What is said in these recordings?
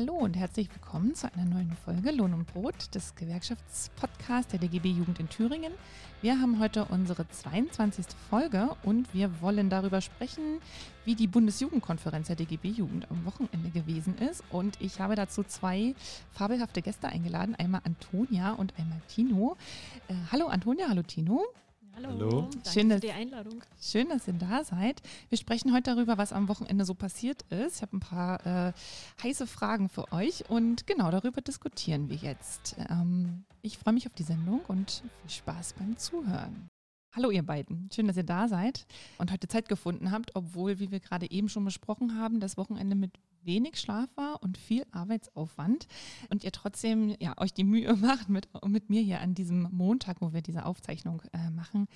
Hallo und herzlich willkommen zu einer neuen Folge Lohn und Brot des Gewerkschaftspodcasts der DGB Jugend in Thüringen. Wir haben heute unsere 22. Folge und wir wollen darüber sprechen, wie die Bundesjugendkonferenz der DGB Jugend am Wochenende gewesen ist. Und ich habe dazu zwei fabelhafte Gäste eingeladen, einmal Antonia und einmal Tino. Äh, hallo Antonia, hallo Tino. Hallo. Hallo. Danke schön, dass, für die Einladung. Schön, dass ihr da seid. Wir sprechen heute darüber, was am Wochenende so passiert ist. Ich habe ein paar äh, heiße Fragen für euch und genau darüber diskutieren wir jetzt. Ähm, ich freue mich auf die Sendung und viel Spaß beim Zuhören. Hallo ihr beiden, schön, dass ihr da seid und heute Zeit gefunden habt, obwohl, wie wir gerade eben schon besprochen haben, das Wochenende mit wenig Schlaf war und viel Arbeitsaufwand und ihr trotzdem ja, euch die Mühe macht, mit, mit mir hier an diesem Montag, wo wir diese Aufzeichnung äh, machen,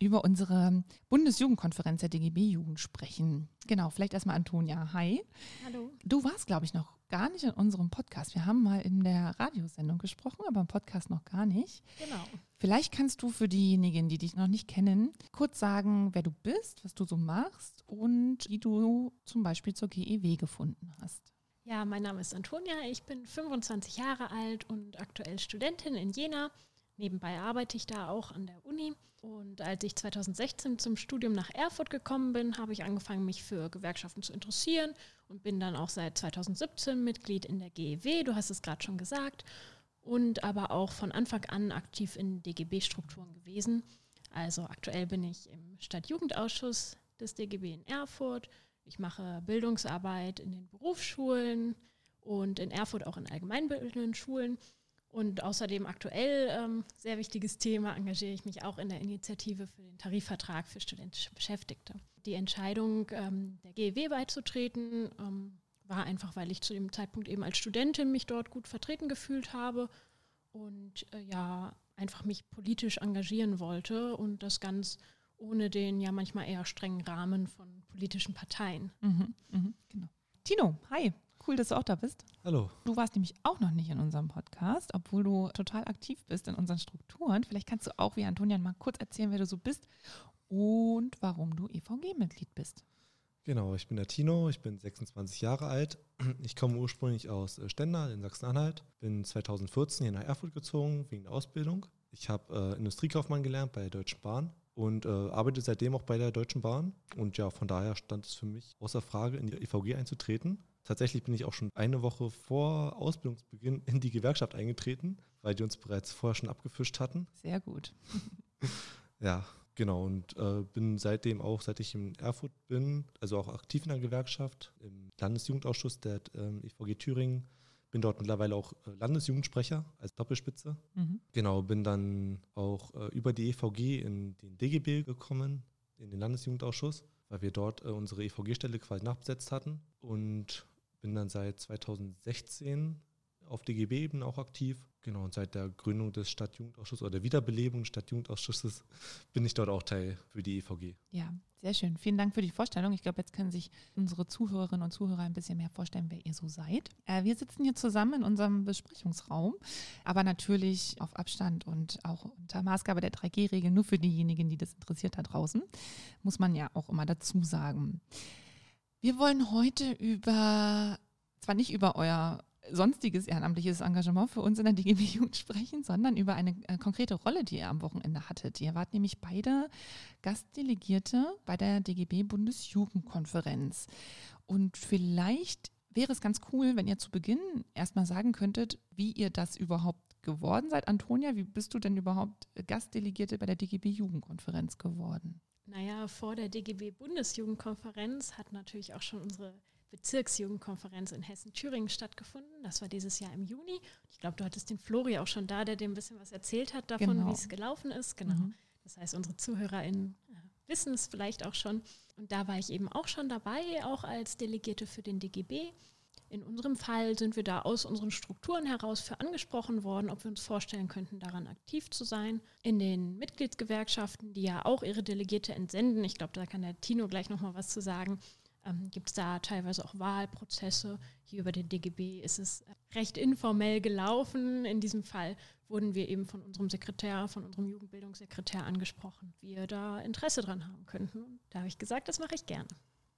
über unsere Bundesjugendkonferenz der DGB-Jugend sprechen. Genau, vielleicht erstmal Antonia. Hi. Hallo. Du warst, glaube ich, noch gar nicht in unserem Podcast. Wir haben mal in der Radiosendung gesprochen, aber im Podcast noch gar nicht. Genau. Vielleicht kannst du für diejenigen, die dich noch nicht kennen, kurz sagen, wer du bist, was du so machst und wie du zum Beispiel zur GEW gefunden hast. Ja, mein Name ist Antonia, ich bin 25 Jahre alt und aktuell Studentin in Jena Nebenbei arbeite ich da auch an der Uni. Und als ich 2016 zum Studium nach Erfurt gekommen bin, habe ich angefangen, mich für Gewerkschaften zu interessieren und bin dann auch seit 2017 Mitglied in der GEW, du hast es gerade schon gesagt, und aber auch von Anfang an aktiv in DGB-Strukturen gewesen. Also aktuell bin ich im Stadtjugendausschuss des DGB in Erfurt. Ich mache Bildungsarbeit in den Berufsschulen und in Erfurt auch in allgemeinbildenden Schulen und außerdem aktuell ähm, sehr wichtiges Thema, engagiere ich mich auch in der Initiative für den Tarifvertrag für studentische Beschäftigte. Die Entscheidung, ähm, der GEW beizutreten, ähm, war einfach, weil ich zu dem Zeitpunkt eben als Studentin mich dort gut vertreten gefühlt habe und äh, ja einfach mich politisch engagieren wollte und das ganz ohne den ja manchmal eher strengen Rahmen von politischen Parteien. Mhm, mh, genau. Tino, hi. Cool, dass du auch da bist. Hallo. Du warst nämlich auch noch nicht in unserem Podcast, obwohl du total aktiv bist in unseren Strukturen. Vielleicht kannst du auch wie Antonia mal kurz erzählen, wer du so bist und warum du EVG-Mitglied bist. Genau, ich bin der Tino, ich bin 26 Jahre alt. Ich komme ursprünglich aus äh, Stendal in Sachsen-Anhalt, bin 2014 hier nach Erfurt gezogen wegen der Ausbildung. Ich habe äh, Industriekaufmann gelernt bei der Deutschen Bahn und äh, arbeite seitdem auch bei der Deutschen Bahn. Und ja, von daher stand es für mich außer Frage, in die EVG einzutreten. Tatsächlich bin ich auch schon eine Woche vor Ausbildungsbeginn in die Gewerkschaft eingetreten, weil die uns bereits vorher schon abgefischt hatten. Sehr gut. ja, genau. Und äh, bin seitdem auch, seit ich in Erfurt bin, also auch aktiv in der Gewerkschaft, im Landesjugendausschuss der ähm, EVG Thüringen. Bin dort mittlerweile auch äh, Landesjugendsprecher als Doppelspitze. Mhm. Genau, bin dann auch äh, über die EVG in den DGB gekommen, in den Landesjugendausschuss, weil wir dort äh, unsere EVG-Stelle quasi nachbesetzt hatten. Und bin dann seit 2016 auf DGB-Ebene auch aktiv. Genau, und seit der Gründung des Stadtjugendausschusses oder der Wiederbelebung des Stadtjugendausschusses bin ich dort auch Teil für die EVG. Ja, sehr schön. Vielen Dank für die Vorstellung. Ich glaube, jetzt können sich unsere Zuhörerinnen und Zuhörer ein bisschen mehr vorstellen, wer ihr so seid. Äh, wir sitzen hier zusammen in unserem Besprechungsraum, aber natürlich auf Abstand und auch unter Maßgabe der 3G-Regel, nur für diejenigen, die das interessiert da draußen, muss man ja auch immer dazu sagen. Wir wollen heute über, zwar nicht über euer sonstiges ehrenamtliches Engagement für uns in der DGB Jugend sprechen, sondern über eine äh, konkrete Rolle, die ihr am Wochenende hattet. Ihr wart nämlich beide Gastdelegierte bei der DGB Bundesjugendkonferenz. Und vielleicht wäre es ganz cool, wenn ihr zu Beginn erstmal sagen könntet, wie ihr das überhaupt geworden seid. Antonia, wie bist du denn überhaupt Gastdelegierte bei der DGB Jugendkonferenz geworden? Naja, vor der DGB Bundesjugendkonferenz hat natürlich auch schon unsere Bezirksjugendkonferenz in Hessen-Thüringen stattgefunden. Das war dieses Jahr im Juni. Ich glaube, du hattest den Flori auch schon da, der dir ein bisschen was erzählt hat davon, genau. wie es gelaufen ist. Genau. Mhm. Das heißt, unsere ZuhörerInnen äh, wissen es vielleicht auch schon. Und da war ich eben auch schon dabei, auch als Delegierte für den DGB. In unserem Fall sind wir da aus unseren Strukturen heraus für angesprochen worden, ob wir uns vorstellen könnten, daran aktiv zu sein. In den Mitgliedsgewerkschaften, die ja auch ihre Delegierte entsenden, ich glaube, da kann der Tino gleich nochmal was zu sagen, ähm, gibt es da teilweise auch Wahlprozesse. Hier über den DGB ist es recht informell gelaufen. In diesem Fall wurden wir eben von unserem Sekretär, von unserem Jugendbildungssekretär angesprochen, wie wir da Interesse dran haben könnten. Da habe ich gesagt, das mache ich gerne.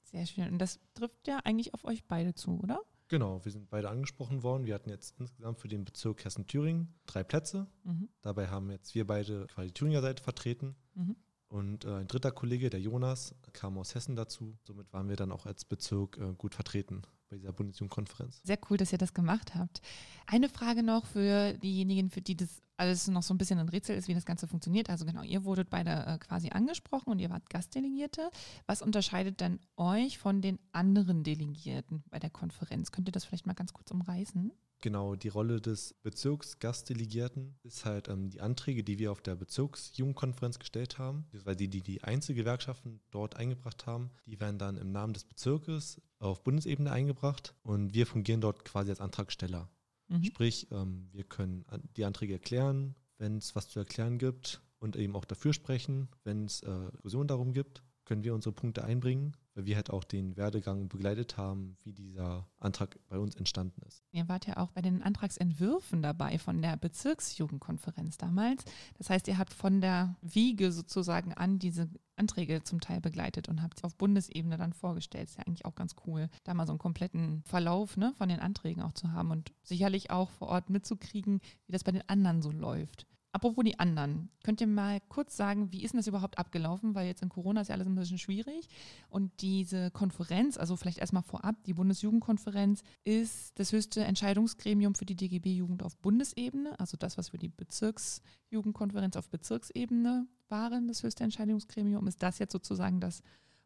Sehr schön. Und das trifft ja eigentlich auf euch beide zu, oder? Genau, wir sind beide angesprochen worden. Wir hatten jetzt insgesamt für den Bezirk Hessen-Thüringen drei Plätze. Mhm. Dabei haben jetzt wir beide quasi die Thüringer Seite vertreten. Mhm. Und äh, ein dritter Kollege, der Jonas, kam aus Hessen dazu. Somit waren wir dann auch als Bezirk äh, gut vertreten bei dieser Bundesjugendkonferenz. Sehr cool, dass ihr das gemacht habt. Eine Frage noch für diejenigen, für die das alles noch so ein bisschen ein Rätsel ist, wie das Ganze funktioniert. Also genau, ihr wurdet beide äh, quasi angesprochen und ihr wart Gastdelegierte. Was unterscheidet denn euch von den anderen Delegierten bei der Konferenz? Könnt ihr das vielleicht mal ganz kurz umreißen? Genau, die Rolle des Bezirksgastdelegierten ist halt ähm, die Anträge, die wir auf der Bezirksjugendkonferenz gestellt haben, beziehungsweise die, die die Einzelgewerkschaften dort eingebracht haben, die werden dann im Namen des Bezirkes auf Bundesebene eingebracht und wir fungieren dort quasi als Antragsteller. Mhm. Sprich, ähm, wir können die Anträge erklären, wenn es was zu erklären gibt und eben auch dafür sprechen, wenn es äh, Diskussionen darum gibt, können wir unsere Punkte einbringen weil wir halt auch den Werdegang begleitet haben, wie dieser Antrag bei uns entstanden ist. Ihr wart ja auch bei den Antragsentwürfen dabei von der Bezirksjugendkonferenz damals. Das heißt, ihr habt von der Wiege sozusagen an diese Anträge zum Teil begleitet und habt sie auf Bundesebene dann vorgestellt. Ist ja eigentlich auch ganz cool, da mal so einen kompletten Verlauf ne, von den Anträgen auch zu haben und sicherlich auch vor Ort mitzukriegen, wie das bei den anderen so läuft. Apropos die anderen, könnt ihr mal kurz sagen, wie ist denn das überhaupt abgelaufen? Weil jetzt in Corona ist ja alles ein bisschen schwierig. Und diese Konferenz, also vielleicht erstmal vorab, die Bundesjugendkonferenz ist das höchste Entscheidungsgremium für die DGB-Jugend auf Bundesebene. Also das, was für die Bezirksjugendkonferenz auf Bezirksebene waren, das höchste Entscheidungsgremium, ist das jetzt sozusagen das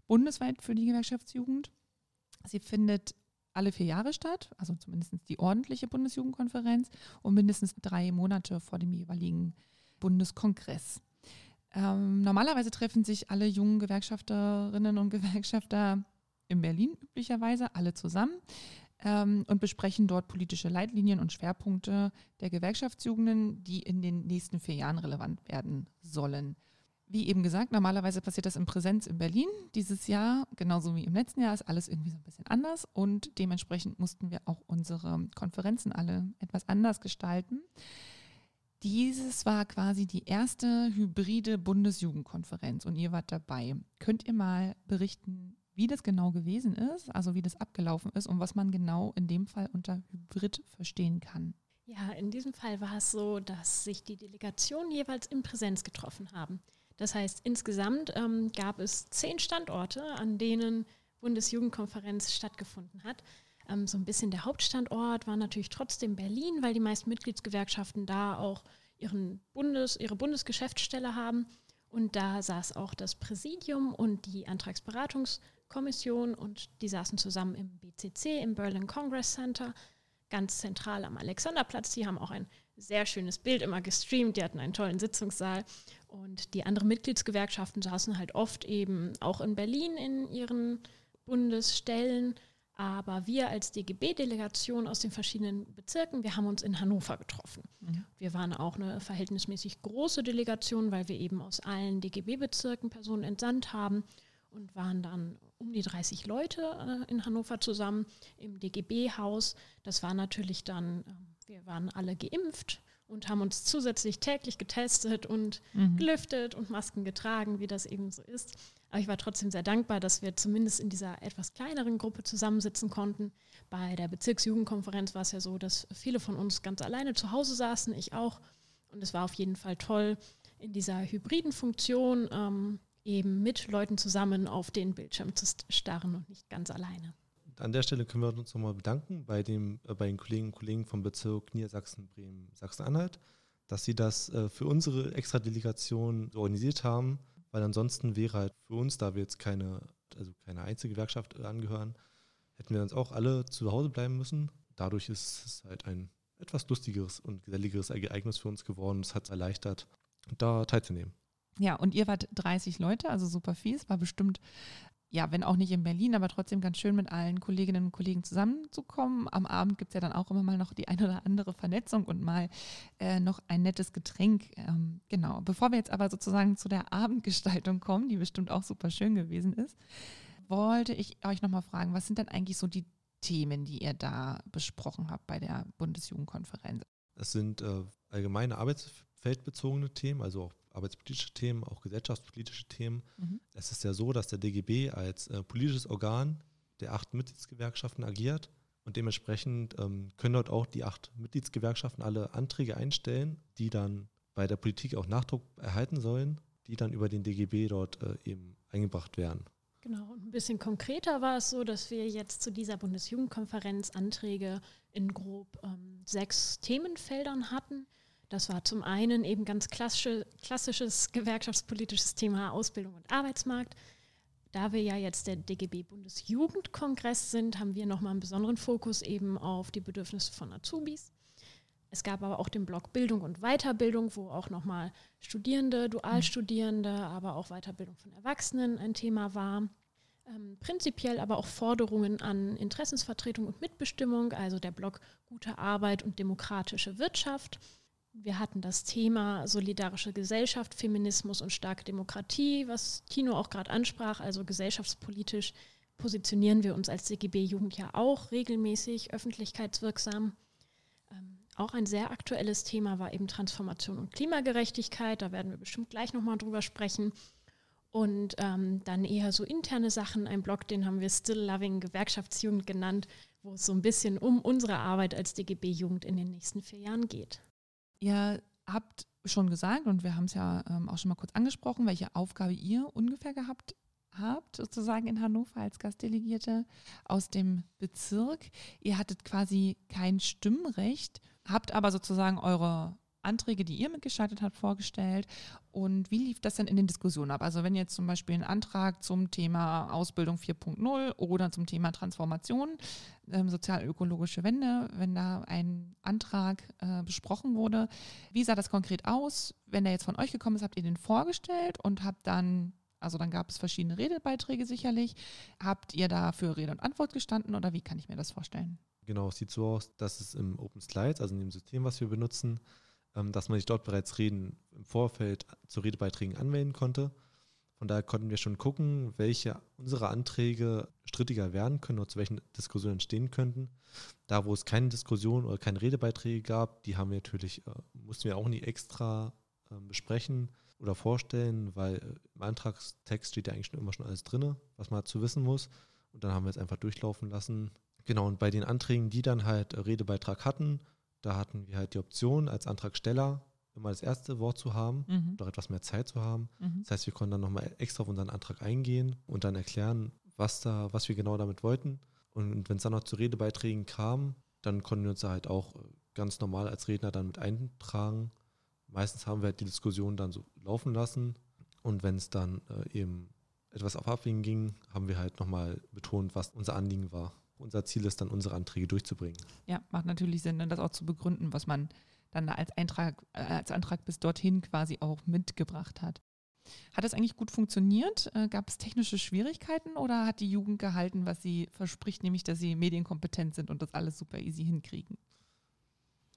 bundesweit für die Gewerkschaftsjugend. Sie findet alle vier Jahre statt, also zumindest die ordentliche Bundesjugendkonferenz und mindestens drei Monate vor dem jeweiligen Bundeskongress. Ähm, normalerweise treffen sich alle jungen Gewerkschafterinnen und Gewerkschafter in Berlin üblicherweise alle zusammen ähm, und besprechen dort politische Leitlinien und Schwerpunkte der Gewerkschaftsjugenden, die in den nächsten vier Jahren relevant werden sollen. Wie eben gesagt, normalerweise passiert das in Präsenz in Berlin. Dieses Jahr, genauso wie im letzten Jahr, ist alles irgendwie so ein bisschen anders und dementsprechend mussten wir auch unsere Konferenzen alle etwas anders gestalten. Dieses war quasi die erste hybride Bundesjugendkonferenz und ihr wart dabei. Könnt ihr mal berichten, wie das genau gewesen ist, also wie das abgelaufen ist und was man genau in dem Fall unter Hybrid verstehen kann? Ja, in diesem Fall war es so, dass sich die Delegationen jeweils in Präsenz getroffen haben. Das heißt, insgesamt ähm, gab es zehn Standorte, an denen Bundesjugendkonferenz stattgefunden hat. Ähm, so ein bisschen der Hauptstandort war natürlich trotzdem Berlin, weil die meisten Mitgliedsgewerkschaften da auch ihren Bundes, ihre Bundesgeschäftsstelle haben. Und da saß auch das Präsidium und die Antragsberatungskommission und die saßen zusammen im BCC, im Berlin Congress Center, ganz zentral am Alexanderplatz. Die haben auch ein sehr schönes Bild immer gestreamt. Die hatten einen tollen Sitzungssaal. Und die anderen Mitgliedsgewerkschaften saßen halt oft eben auch in Berlin in ihren Bundesstellen. Aber wir als DGB-Delegation aus den verschiedenen Bezirken, wir haben uns in Hannover getroffen. Mhm. Wir waren auch eine verhältnismäßig große Delegation, weil wir eben aus allen DGB-Bezirken Personen entsandt haben und waren dann um die 30 Leute äh, in Hannover zusammen im DGB-Haus. Das war natürlich dann, äh, wir waren alle geimpft und haben uns zusätzlich täglich getestet und mhm. gelüftet und Masken getragen, wie das eben so ist. Aber ich war trotzdem sehr dankbar, dass wir zumindest in dieser etwas kleineren Gruppe zusammensitzen konnten. Bei der Bezirksjugendkonferenz war es ja so, dass viele von uns ganz alleine zu Hause saßen, ich auch. Und es war auf jeden Fall toll, in dieser hybriden Funktion ähm, eben mit Leuten zusammen auf den Bildschirm zu starren und nicht ganz alleine an der Stelle können wir uns nochmal bedanken bei, dem, äh, bei den Kolleginnen und Kollegen vom Bezirk Niedersachsen, Bremen, Sachsen-Anhalt, dass sie das äh, für unsere Extra-Delegation organisiert haben, weil ansonsten wäre halt für uns, da wir jetzt keine, also keine Einzelgewerkschaft äh, angehören, hätten wir uns auch alle zu Hause bleiben müssen. Dadurch ist es halt ein etwas lustigeres und geselligeres Ereignis für uns geworden. Es hat es erleichtert, da teilzunehmen. Ja, und ihr wart 30 Leute, also super fies, war bestimmt ja, wenn auch nicht in Berlin, aber trotzdem ganz schön mit allen Kolleginnen und Kollegen zusammenzukommen. Am Abend gibt es ja dann auch immer mal noch die eine oder andere Vernetzung und mal äh, noch ein nettes Getränk. Ähm, genau. Bevor wir jetzt aber sozusagen zu der Abendgestaltung kommen, die bestimmt auch super schön gewesen ist, wollte ich euch nochmal fragen, was sind denn eigentlich so die Themen, die ihr da besprochen habt bei der Bundesjugendkonferenz? Es sind äh, allgemeine arbeitsfeldbezogene Themen, also auch arbeitspolitische Themen, auch gesellschaftspolitische Themen. Mhm. Es ist ja so, dass der DGB als äh, politisches Organ der acht Mitgliedsgewerkschaften agiert Und dementsprechend ähm, können dort auch die acht Mitgliedsgewerkschaften alle Anträge einstellen, die dann bei der Politik auch Nachdruck erhalten sollen, die dann über den DGB dort äh, eben eingebracht werden. Genau, und ein bisschen konkreter war es so, dass wir jetzt zu dieser Bundesjugendkonferenz Anträge in grob ähm, sechs Themenfeldern hatten. Das war zum einen eben ganz klassische, klassisches gewerkschaftspolitisches Thema Ausbildung und Arbeitsmarkt. Da wir ja jetzt der DGB Bundesjugendkongress sind, haben wir nochmal einen besonderen Fokus eben auf die Bedürfnisse von Azubis. Es gab aber auch den Block Bildung und Weiterbildung, wo auch nochmal Studierende, Dualstudierende, aber auch Weiterbildung von Erwachsenen ein Thema war. Ähm, prinzipiell aber auch Forderungen an Interessensvertretung und Mitbestimmung, also der Block Gute Arbeit und demokratische Wirtschaft. Wir hatten das Thema solidarische Gesellschaft, Feminismus und starke Demokratie, was Tino auch gerade ansprach, also gesellschaftspolitisch positionieren wir uns als DGB Jugend ja auch regelmäßig öffentlichkeitswirksam. Ähm, auch ein sehr aktuelles Thema war eben Transformation und Klimagerechtigkeit. Da werden wir bestimmt gleich nochmal drüber sprechen. Und ähm, dann eher so interne Sachen. Ein Blog, den haben wir Still Loving Gewerkschaftsjugend genannt, wo es so ein bisschen um unsere Arbeit als DGB-Jugend in den nächsten vier Jahren geht. Ihr habt schon gesagt, und wir haben es ja ähm, auch schon mal kurz angesprochen, welche Aufgabe ihr ungefähr gehabt habt, sozusagen in Hannover als Gastdelegierte aus dem Bezirk. Ihr hattet quasi kein Stimmrecht habt aber sozusagen eure Anträge, die ihr mitgeschaltet habt, vorgestellt. Und wie lief das denn in den Diskussionen ab? Also wenn jetzt zum Beispiel ein Antrag zum Thema Ausbildung 4.0 oder zum Thema Transformation, ähm, sozial-ökologische Wende, wenn da ein Antrag äh, besprochen wurde, wie sah das konkret aus? Wenn der jetzt von euch gekommen ist, habt ihr den vorgestellt und habt dann also dann gab es verschiedene Redebeiträge sicherlich. Habt ihr da für Rede und Antwort gestanden oder wie kann ich mir das vorstellen? Genau, es sieht so aus, dass es im Open Slides, also in dem System, was wir benutzen, dass man sich dort bereits Reden im Vorfeld zu Redebeiträgen anmelden konnte. Von daher konnten wir schon gucken, welche unserer Anträge strittiger werden können oder zu welchen Diskussionen entstehen könnten. Da, wo es keine Diskussion oder keine Redebeiträge gab, die haben wir natürlich, äh, mussten wir auch nie extra äh, besprechen oder vorstellen, weil äh, im Antragstext steht ja eigentlich immer schon alles drin, was man dazu wissen muss. Und dann haben wir es einfach durchlaufen lassen. Genau, und bei den Anträgen, die dann halt äh, Redebeitrag hatten, da hatten wir halt die Option, als Antragsteller immer das erste Wort zu haben mhm. oder etwas mehr Zeit zu haben. Mhm. Das heißt, wir konnten dann nochmal extra auf unseren Antrag eingehen und dann erklären, was da, was wir genau damit wollten. Und wenn es dann noch zu Redebeiträgen kam, dann konnten wir uns da halt auch äh, ganz normal als Redner dann mit eintragen. Meistens haben wir halt die Diskussion dann so laufen lassen. Und wenn es dann äh, eben etwas auf Abwägen ging, haben wir halt nochmal betont, was unser Anliegen war. Unser Ziel ist dann, unsere Anträge durchzubringen. Ja, macht natürlich Sinn, das auch zu begründen, was man dann als, Eintrag, äh, als Antrag bis dorthin quasi auch mitgebracht hat. Hat das eigentlich gut funktioniert? Äh, gab es technische Schwierigkeiten oder hat die Jugend gehalten, was sie verspricht, nämlich dass sie medienkompetent sind und das alles super easy hinkriegen?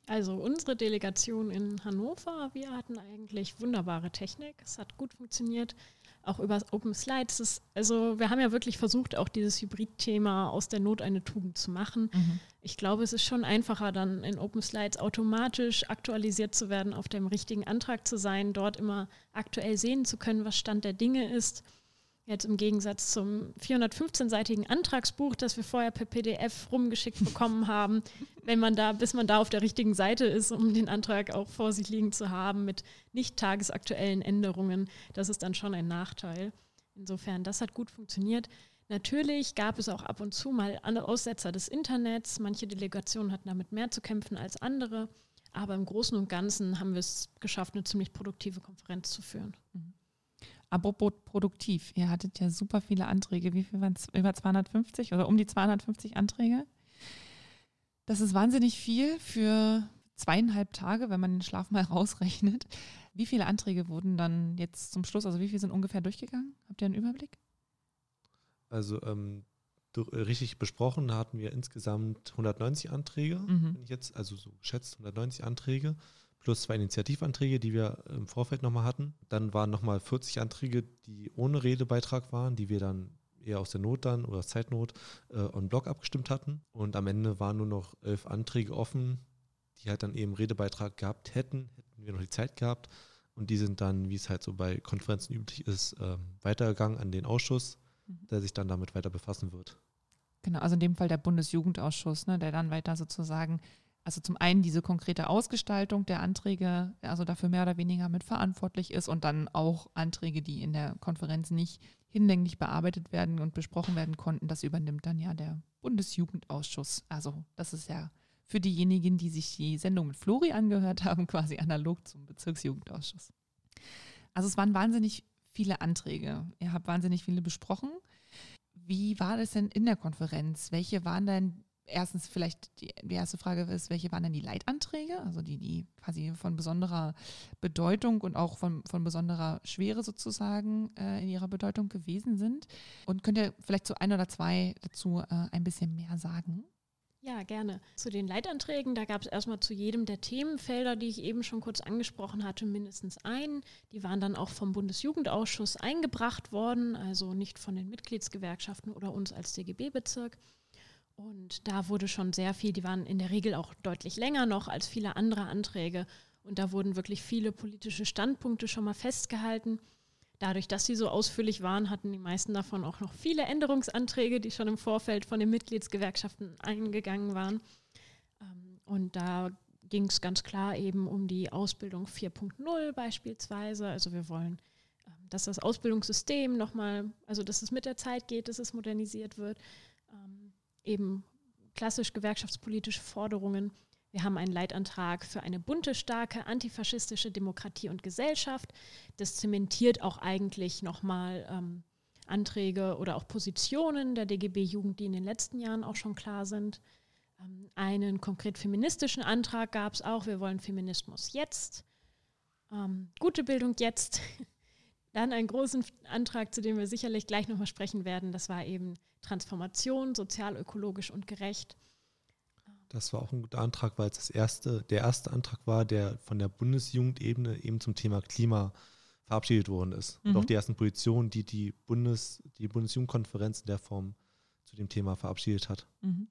Also unsere Delegation in Hannover, wir hatten eigentlich wunderbare Technik. Es hat gut funktioniert, auch über Open Slides. Ist, also wir haben ja wirklich versucht, auch dieses Hybrid-Thema aus der Not eine Tugend zu machen. Mhm. Ich glaube, es ist schon einfacher, dann in Open Slides automatisch aktualisiert zu werden, auf dem richtigen Antrag zu sein, dort immer aktuell sehen zu können, was Stand der Dinge ist Jetzt im Gegensatz zum 415-seitigen Antragsbuch, das wir vorher per PDF rumgeschickt bekommen haben, wenn man da, bis man da auf der richtigen Seite ist, um den Antrag auch vor sich liegen zu haben mit nicht tagesaktuellen Änderungen, das ist dann schon ein Nachteil. Insofern, das hat gut funktioniert. Natürlich gab es auch ab und zu mal Aussetzer des Internets. Manche Delegationen hatten damit mehr zu kämpfen als andere. Aber im Großen und Ganzen haben wir es geschafft, eine ziemlich produktive Konferenz zu führen. Mhm. Apropos produktiv, ihr hattet ja super viele Anträge. Wie viel waren es? Über 250 oder um die 250 Anträge? Das ist wahnsinnig viel für zweieinhalb Tage, wenn man den Schlaf mal rausrechnet. Wie viele Anträge wurden dann jetzt zum Schluss, also wie viele sind ungefähr durchgegangen? Habt ihr einen Überblick? Also ähm, durch, äh, richtig besprochen hatten wir insgesamt 190 Anträge, mhm. wenn ich jetzt, also so geschätzt 190 Anträge plus zwei Initiativanträge, die wir im Vorfeld nochmal hatten. Dann waren nochmal 40 Anträge, die ohne Redebeitrag waren, die wir dann eher aus der Not dann oder aus Zeitnot äh, on Block abgestimmt hatten. Und am Ende waren nur noch elf Anträge offen, die halt dann eben Redebeitrag gehabt hätten, hätten wir noch die Zeit gehabt. Und die sind dann, wie es halt so bei Konferenzen üblich ist, äh, weitergegangen an den Ausschuss, mhm. der sich dann damit weiter befassen wird. Genau, also in dem Fall der Bundesjugendausschuss, ne, der dann weiter sozusagen, also zum einen diese konkrete Ausgestaltung der Anträge, also dafür mehr oder weniger mit verantwortlich ist und dann auch Anträge, die in der Konferenz nicht hinlänglich bearbeitet werden und besprochen werden konnten, das übernimmt dann ja der Bundesjugendausschuss. Also das ist ja für diejenigen, die sich die Sendung mit Flori angehört haben, quasi analog zum Bezirksjugendausschuss. Also es waren wahnsinnig viele Anträge. Ihr habt wahnsinnig viele besprochen. Wie war das denn in der Konferenz? Welche waren denn, erstens vielleicht die, die, erste Frage ist, welche waren denn die Leitanträge, also die, die quasi von besonderer Bedeutung und auch von, von besonderer Schwere sozusagen äh, in ihrer Bedeutung gewesen sind? Und könnt ihr vielleicht zu ein oder zwei dazu äh, ein bisschen mehr sagen? Ja, gerne. Zu den Leitanträgen, da gab es erstmal zu jedem der Themenfelder, die ich eben schon kurz angesprochen hatte, mindestens einen. Die waren dann auch vom Bundesjugendausschuss eingebracht worden, also nicht von den Mitgliedsgewerkschaften oder uns als DGB-Bezirk. Und da wurde schon sehr viel, die waren in der Regel auch deutlich länger noch als viele andere Anträge. Und da wurden wirklich viele politische Standpunkte schon mal festgehalten. Dadurch, dass sie so ausführlich waren, hatten die meisten davon auch noch viele Änderungsanträge, die schon im Vorfeld von den Mitgliedsgewerkschaften eingegangen waren. Ähm, und da ging es ganz klar eben um die Ausbildung 4.0 beispielsweise. Also wir wollen, ähm, dass das Ausbildungssystem nochmal, also dass es mit der Zeit geht, dass es modernisiert wird. Eben klassisch gewerkschaftspolitische Forderungen wir haben einen Leitantrag für eine bunte, starke, antifaschistische Demokratie und Gesellschaft. Das zementiert auch eigentlich nochmal ähm, Anträge oder auch Positionen der DGB-Jugend, die in den letzten Jahren auch schon klar sind. Ähm, einen konkret feministischen Antrag gab es auch. Wir wollen Feminismus jetzt. Ähm, gute Bildung jetzt. Dann einen großen Antrag, zu dem wir sicherlich gleich nochmal sprechen werden. Das war eben Transformation, sozial, ökologisch und gerecht. Das war auch ein guter Antrag, weil es das erste, der erste Antrag war, der von der Bundesjugendebene eben zum Thema Klima verabschiedet worden ist. Mhm. Und auch die ersten Positionen, die die, Bundes, die Bundesjugendkonferenz in der Form zu dem Thema verabschiedet hat. Mhm.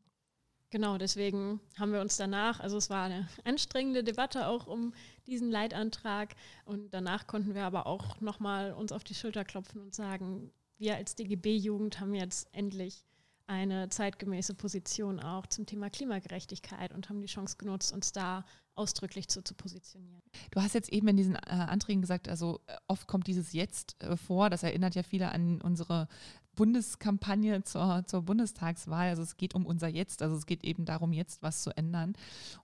Genau, deswegen haben wir uns danach, also es war eine anstrengende Debatte auch um diesen Leitantrag und danach konnten wir aber auch nochmal uns auf die Schulter klopfen und sagen, wir als DGB-Jugend haben jetzt endlich eine zeitgemäße Position auch zum Thema Klimagerechtigkeit und haben die Chance genutzt, uns da ausdrücklich zu, zu positionieren. Du hast jetzt eben in diesen äh, Anträgen gesagt, also äh, oft kommt dieses Jetzt äh, vor. Das erinnert ja viele an unsere Bundeskampagne zur, zur Bundestagswahl. Also es geht um unser Jetzt, also es geht eben darum, jetzt was zu ändern.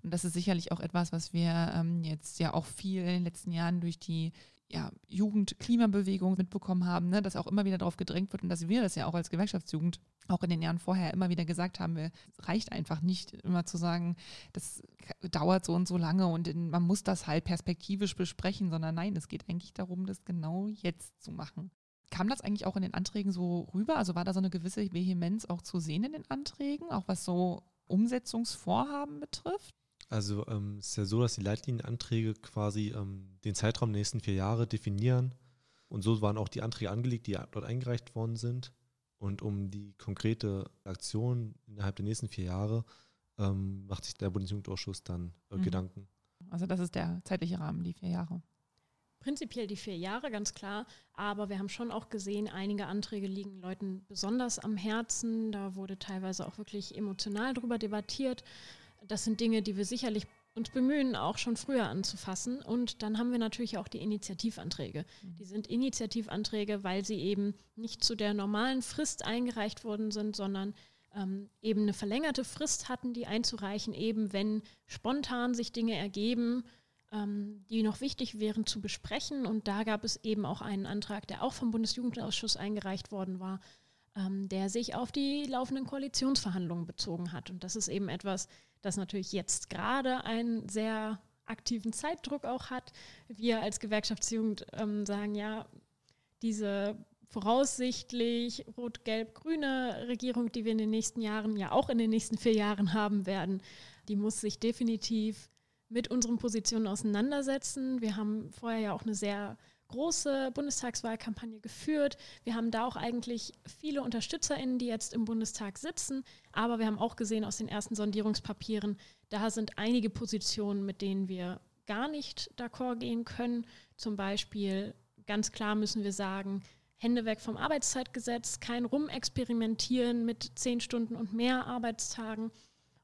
Und das ist sicherlich auch etwas, was wir ähm, jetzt ja auch viel in den letzten Jahren durch die ja, Jugend-Klimabewegung mitbekommen haben, ne, dass auch immer wieder darauf gedrängt wird und dass wir das ja auch als Gewerkschaftsjugend auch in den Jahren vorher immer wieder gesagt haben, es reicht einfach nicht immer zu sagen, das dauert so und so lange und in, man muss das halt perspektivisch besprechen, sondern nein, es geht eigentlich darum, das genau jetzt zu machen. Kam das eigentlich auch in den Anträgen so rüber? Also war da so eine gewisse Vehemenz auch zu sehen in den Anträgen, auch was so Umsetzungsvorhaben betrifft? Also ähm, es ist ja so, dass die Leitlinienanträge quasi ähm, den Zeitraum der nächsten vier Jahre definieren. Und so waren auch die Anträge angelegt, die dort eingereicht worden sind. Und um die konkrete Aktion innerhalb der nächsten vier Jahre ähm, macht sich der Bundesjugendausschuss dann äh, mhm. Gedanken. Also das ist der zeitliche Rahmen, die vier Jahre. Prinzipiell die vier Jahre, ganz klar. Aber wir haben schon auch gesehen, einige Anträge liegen Leuten besonders am Herzen. Da wurde teilweise auch wirklich emotional drüber debattiert. Das sind Dinge, die wir sicherlich uns bemühen, auch schon früher anzufassen. Und dann haben wir natürlich auch die Initiativanträge. Mhm. Die sind Initiativanträge, weil sie eben nicht zu der normalen Frist eingereicht worden sind, sondern ähm, eben eine verlängerte Frist hatten, die einzureichen, eben wenn spontan sich Dinge ergeben, ähm, die noch wichtig wären zu besprechen. Und da gab es eben auch einen Antrag, der auch vom Bundesjugendausschuss eingereicht worden war, ähm, der sich auf die laufenden Koalitionsverhandlungen bezogen hat. Und das ist eben etwas, das natürlich jetzt gerade einen sehr aktiven Zeitdruck auch hat. Wir als Gewerkschaftsjugend ähm, sagen ja, diese voraussichtlich rot-gelb-grüne Regierung, die wir in den nächsten Jahren, ja auch in den nächsten vier Jahren haben werden, die muss sich definitiv mit unseren Positionen auseinandersetzen. Wir haben vorher ja auch eine sehr große Bundestagswahlkampagne geführt. Wir haben da auch eigentlich viele UnterstützerInnen, die jetzt im Bundestag sitzen. Aber wir haben auch gesehen aus den ersten Sondierungspapieren, da sind einige Positionen, mit denen wir gar nicht d'accord gehen können. Zum Beispiel, ganz klar müssen wir sagen, Hände weg vom Arbeitszeitgesetz, kein Rumexperimentieren mit zehn Stunden und mehr Arbeitstagen.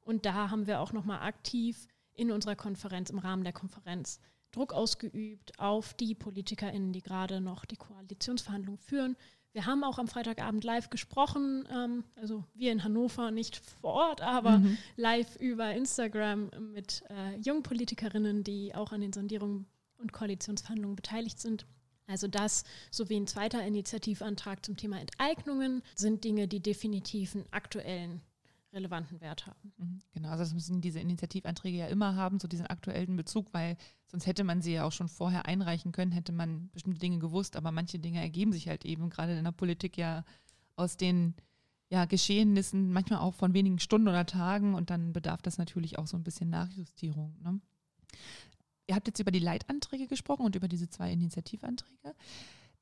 Und da haben wir auch nochmal aktiv in unserer Konferenz, im Rahmen der Konferenz, Druck ausgeübt auf die PolitikerInnen, die gerade noch die Koalitionsverhandlungen führen. Wir haben auch am Freitagabend live gesprochen, ähm, also wir in Hannover, nicht vor Ort, aber mhm. live über Instagram mit äh, jungen Politikerinnen, die auch an den Sondierungen und Koalitionsverhandlungen beteiligt sind. Also das sowie ein zweiter Initiativantrag zum Thema Enteignungen sind Dinge, die definitiv einen aktuellen relevanten Wert haben. Mhm, genau, also das müssen diese Initiativanträge ja immer haben, so diesen aktuellen Bezug, weil sonst hätte man sie ja auch schon vorher einreichen können, hätte man bestimmte Dinge gewusst, aber manche Dinge ergeben sich halt eben gerade in der Politik ja aus den ja, Geschehnissen, manchmal auch von wenigen Stunden oder Tagen und dann bedarf das natürlich auch so ein bisschen Nachjustierung. Ne? Ihr habt jetzt über die Leitanträge gesprochen und über diese zwei Initiativanträge.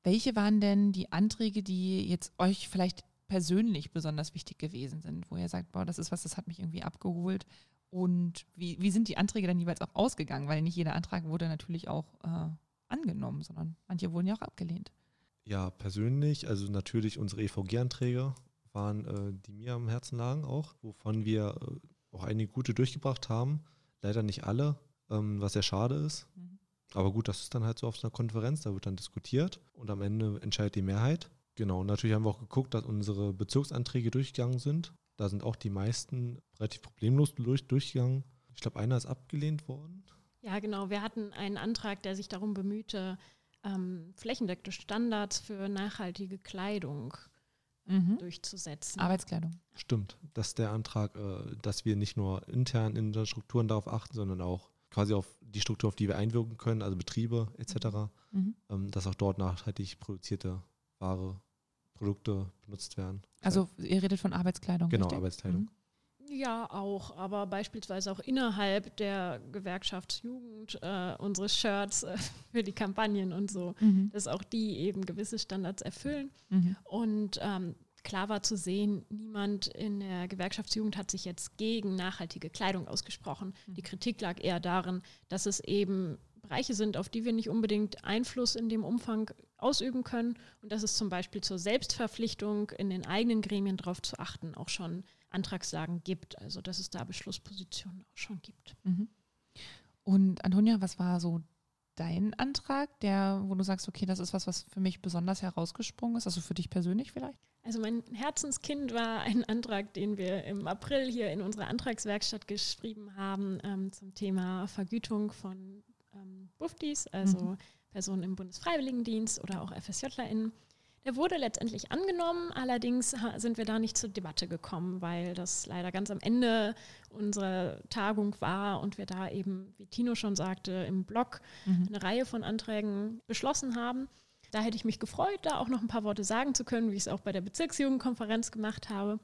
Welche waren denn die Anträge, die jetzt euch vielleicht persönlich besonders wichtig gewesen sind, wo ihr sagt, boah, das ist was, das hat mich irgendwie abgeholt. Und wie, wie sind die Anträge dann jeweils auch ausgegangen? Weil nicht jeder Antrag wurde natürlich auch äh, angenommen, sondern manche wurden ja auch abgelehnt. Ja, persönlich, also natürlich unsere EVG-Anträge waren, äh, die mir am Herzen lagen auch, wovon wir äh, auch einige gute durchgebracht haben. Leider nicht alle ähm, was sehr schade ist. Mhm. Aber gut, das ist dann halt so auf so einer Konferenz, da wird dann diskutiert und am Ende entscheidet die Mehrheit. Genau, und natürlich haben wir auch geguckt, dass unsere Bezirksanträge durchgegangen sind. Da sind auch die meisten relativ problemlos durch, durchgegangen. Ich glaube, einer ist abgelehnt worden. Ja, genau. Wir hatten einen Antrag, der sich darum bemühte, ähm, flächendeckende Standards für nachhaltige Kleidung mhm. durchzusetzen. Arbeitskleidung. Stimmt. Das ist der Antrag, äh, dass wir nicht nur intern in den Strukturen darauf achten, sondern auch quasi auf die Struktur, auf die wir einwirken können, also Betriebe etc., mhm. ähm, dass auch dort nachhaltig produzierte Ware, Produkte benutzt werden. Also ihr redet von Arbeitskleidung. Genau, richtig? Arbeitskleidung. Mhm. Ja, auch, aber beispielsweise auch innerhalb der Gewerkschaftsjugend äh, unsere Shirts äh, für die Kampagnen und so, mhm. dass auch die eben gewisse Standards erfüllen. Mhm. Und ähm, klar war zu sehen, niemand in der Gewerkschaftsjugend hat sich jetzt gegen nachhaltige Kleidung ausgesprochen. Mhm. Die Kritik lag eher darin, dass es eben Bereiche sind, auf die wir nicht unbedingt Einfluss in dem Umfang ausüben können und dass es zum Beispiel zur Selbstverpflichtung in den eigenen Gremien darauf zu achten auch schon Antragslagen gibt, also dass es da Beschlusspositionen auch schon gibt. Mhm. Und Antonia, was war so dein Antrag, der, wo du sagst, okay, das ist was, was für mich besonders herausgesprungen ist, also für dich persönlich vielleicht? Also mein Herzenskind war ein Antrag, den wir im April hier in unserer Antragswerkstatt geschrieben haben ähm, zum Thema Vergütung von ähm, Buftis, also mhm. Personen im Bundesfreiwilligendienst oder auch FSJlerInnen. Der wurde letztendlich angenommen, allerdings sind wir da nicht zur Debatte gekommen, weil das leider ganz am Ende unserer Tagung war und wir da eben, wie Tino schon sagte, im Blog mhm. eine Reihe von Anträgen beschlossen haben. Da hätte ich mich gefreut, da auch noch ein paar Worte sagen zu können, wie ich es auch bei der Bezirksjugendkonferenz gemacht habe.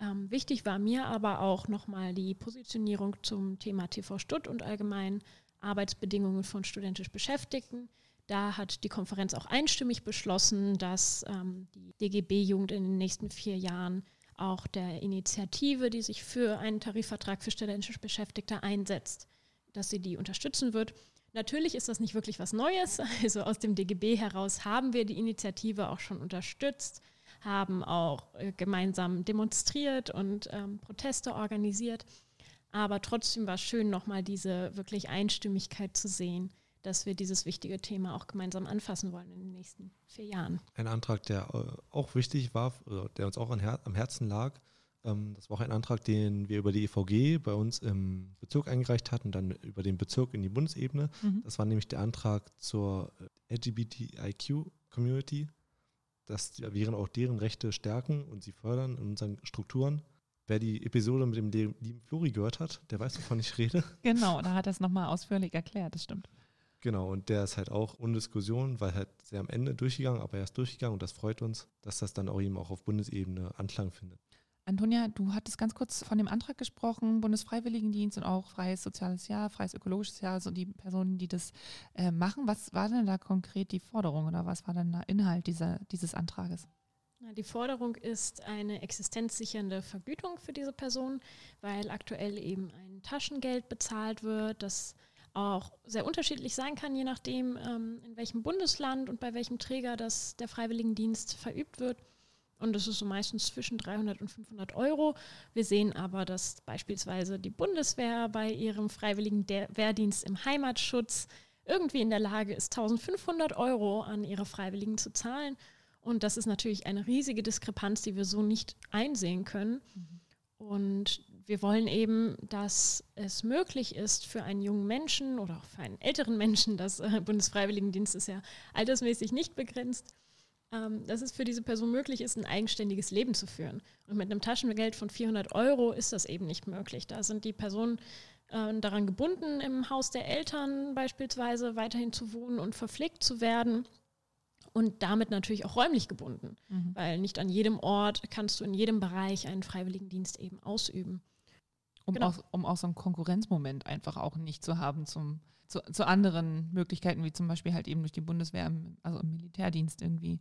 Ähm, wichtig war mir aber auch nochmal die Positionierung zum Thema TV Stutt und allgemein Arbeitsbedingungen von studentisch Beschäftigten. Da hat die Konferenz auch einstimmig beschlossen, dass ähm, die DGB-Jugend in den nächsten vier Jahren auch der Initiative, die sich für einen Tarifvertrag für studentische Beschäftigte einsetzt, dass sie die unterstützen wird. Natürlich ist das nicht wirklich was Neues. Also aus dem DGB heraus haben wir die Initiative auch schon unterstützt, haben auch äh, gemeinsam demonstriert und ähm, Proteste organisiert. Aber trotzdem war es schön, nochmal diese wirklich Einstimmigkeit zu sehen, dass wir dieses wichtige Thema auch gemeinsam anfassen wollen in den nächsten vier Jahren. Ein Antrag, der äh, auch wichtig war, der uns auch am Herzen lag, ähm, das war auch ein Antrag, den wir über die EVG bei uns im Bezirk eingereicht hatten, dann über den Bezirk in die Bundesebene. Mhm. Das war nämlich der Antrag zur äh, LGBTIQ-Community. Das wären auch deren Rechte stärken und sie fördern in unseren Strukturen. Wer die Episode mit dem lieben Flori gehört hat, der weiß, wovon ich rede. Genau, da hat er es nochmal ausführlich erklärt, das stimmt. Genau, und der ist halt auch ohne Diskussion, weil halt sehr am Ende durchgegangen, aber er ist durchgegangen und das freut uns, dass das dann auch eben auch auf Bundesebene Anklang findet. Antonia, du hattest ganz kurz von dem Antrag gesprochen, Bundesfreiwilligendienst und auch freies soziales Jahr, freies ökologisches Jahr, also die Personen, die das äh, machen. Was war denn da konkret die Forderung oder was war denn der Inhalt dieser, dieses Antrages? Die Forderung ist eine existenzsichernde Vergütung für diese Person, weil aktuell eben ein Taschengeld bezahlt wird, das auch sehr unterschiedlich sein kann, je nachdem, ähm, in welchem Bundesland und bei welchem Träger das der Freiwilligendienst verübt wird. Und das ist so meistens zwischen 300 und 500 Euro. Wir sehen aber, dass beispielsweise die Bundeswehr bei ihrem freiwilligen Wehrdienst im Heimatschutz irgendwie in der Lage ist, 1500 Euro an ihre Freiwilligen zu zahlen. Und das ist natürlich eine riesige Diskrepanz, die wir so nicht einsehen können. Mhm. Und wir wollen eben, dass es möglich ist für einen jungen Menschen oder auch für einen älteren Menschen, das äh, Bundesfreiwilligendienst ist ja altersmäßig nicht begrenzt, ähm, dass es für diese Person möglich ist, ein eigenständiges Leben zu führen. Und mit einem Taschengeld von 400 Euro ist das eben nicht möglich. Da sind die Personen äh, daran gebunden, im Haus der Eltern beispielsweise weiterhin zu wohnen und verpflegt zu werden und damit natürlich auch räumlich gebunden, mhm. weil nicht an jedem Ort kannst du in jedem Bereich einen Freiwilligendienst eben ausüben. Um, genau. auch, um auch so einen Konkurrenzmoment einfach auch nicht zu haben zum, zu, zu, anderen Möglichkeiten, wie zum Beispiel halt eben durch die Bundeswehr, also im Militärdienst irgendwie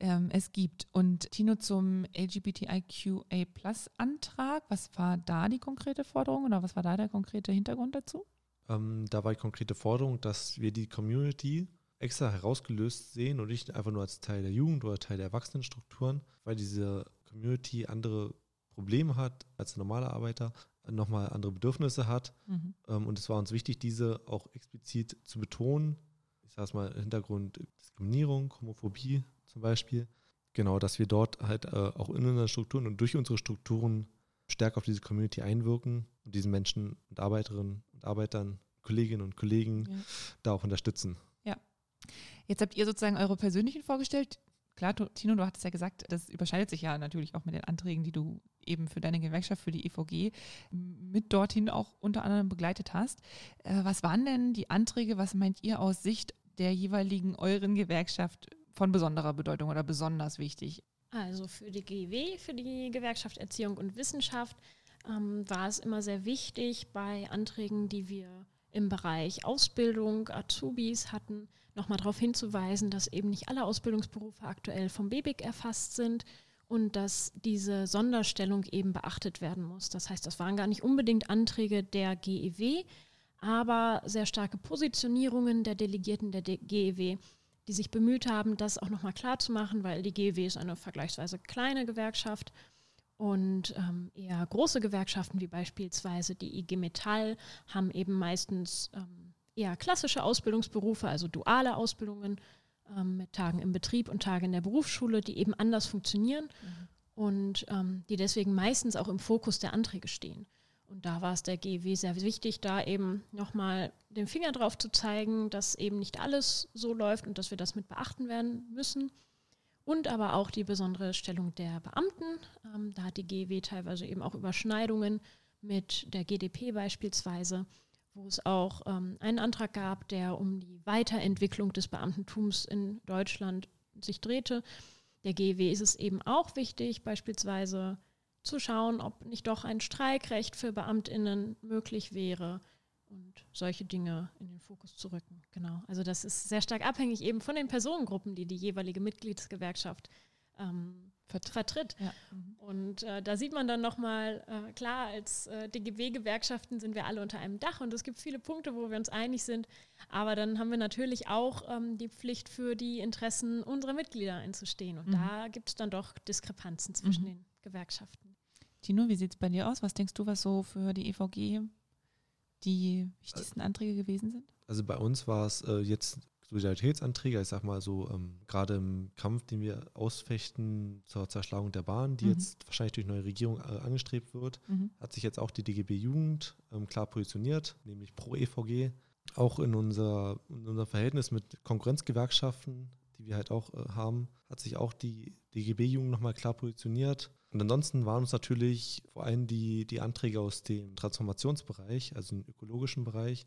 ähm, es gibt. Und Tino zum LGBTIQA-Plus-Antrag, was war da die konkrete Forderung oder was war da der konkrete Hintergrund dazu? Ähm, da war die konkrete Forderung, dass wir die Community extra herausgelöst sehen und nicht einfach nur als Teil der Jugend oder Teil der Erwachsenenstrukturen, weil diese Community andere Probleme hat als ein normaler Arbeiter, nochmal andere Bedürfnisse hat. Mhm. Ähm, und es war uns wichtig, diese auch explizit zu betonen. Ich sage es mal, Hintergrund Diskriminierung, Homophobie zum Beispiel. Genau, dass wir dort halt äh, auch in unseren Strukturen und durch unsere Strukturen stärker auf diese Community einwirken und diesen Menschen und Arbeiterinnen und Arbeitern, Kolleginnen und Kollegen ja. da auch unterstützen. Jetzt habt ihr sozusagen eure persönlichen vorgestellt. Klar, Tino, du hattest ja gesagt, das überschneidet sich ja natürlich auch mit den Anträgen, die du eben für deine Gewerkschaft, für die EVG mit dorthin auch unter anderem begleitet hast. Äh, was waren denn die Anträge, was meint ihr aus Sicht der jeweiligen euren Gewerkschaft von besonderer Bedeutung oder besonders wichtig? Also für die GEW, für die Gewerkschaft Erziehung und Wissenschaft, ähm, war es immer sehr wichtig bei Anträgen, die wir im Bereich Ausbildung, Azubis hatten, nochmal darauf hinzuweisen, dass eben nicht alle Ausbildungsberufe aktuell vom BBIC erfasst sind und dass diese Sonderstellung eben beachtet werden muss. Das heißt, das waren gar nicht unbedingt Anträge der GEW, aber sehr starke Positionierungen der Delegierten der GEW, die sich bemüht haben, das auch nochmal klar zu machen, weil die GEW ist eine vergleichsweise kleine Gewerkschaft und ähm, eher große Gewerkschaften wie beispielsweise die IG Metall haben eben meistens ähm, eher klassische Ausbildungsberufe, also duale Ausbildungen ähm, mit Tagen im Betrieb und Tagen in der Berufsschule, die eben anders funktionieren mhm. und ähm, die deswegen meistens auch im Fokus der Anträge stehen. Und da war es der GEW sehr wichtig, da eben nochmal den Finger drauf zu zeigen, dass eben nicht alles so läuft und dass wir das mit beachten werden müssen. Und aber auch die besondere Stellung der Beamten. Ähm, da hat die GEW teilweise eben auch Überschneidungen mit der GDP beispielsweise wo es auch ähm, einen Antrag gab, der um die Weiterentwicklung des Beamtentums in Deutschland sich drehte. Der GEW ist es eben auch wichtig, beispielsweise zu schauen, ob nicht doch ein Streikrecht für Beamtinnen möglich wäre und solche Dinge in den Fokus zu rücken. Genau. Also das ist sehr stark abhängig eben von den Personengruppen, die die jeweilige Mitgliedsgewerkschaft ähm, vertritt. Ja. Mhm. Und äh, da sieht man dann nochmal, äh, klar, als äh, DGB-Gewerkschaften sind wir alle unter einem Dach und es gibt viele Punkte, wo wir uns einig sind. Aber dann haben wir natürlich auch ähm, die Pflicht, für die Interessen unserer Mitglieder einzustehen. Und mhm. da gibt es dann doch Diskrepanzen zwischen mhm. den Gewerkschaften. Tino, wie sieht es bei dir aus? Was denkst du, was so für die EVG die wichtigsten Anträge gewesen sind? Also bei uns war es äh, jetzt Solidaritätsanträge, ich sag mal so, ähm, gerade im Kampf, den wir ausfechten zur Zerschlagung der Bahn, die mhm. jetzt wahrscheinlich durch neue Regierung äh, angestrebt wird, mhm. hat sich jetzt auch die DGB Jugend ähm, klar positioniert, nämlich pro EVG. Auch in unser, in unser Verhältnis mit Konkurrenzgewerkschaften, die wir halt auch äh, haben, hat sich auch die DGB Jugend nochmal klar positioniert. Und ansonsten waren uns natürlich vor allem die, die Anträge aus dem Transformationsbereich, also im ökologischen Bereich,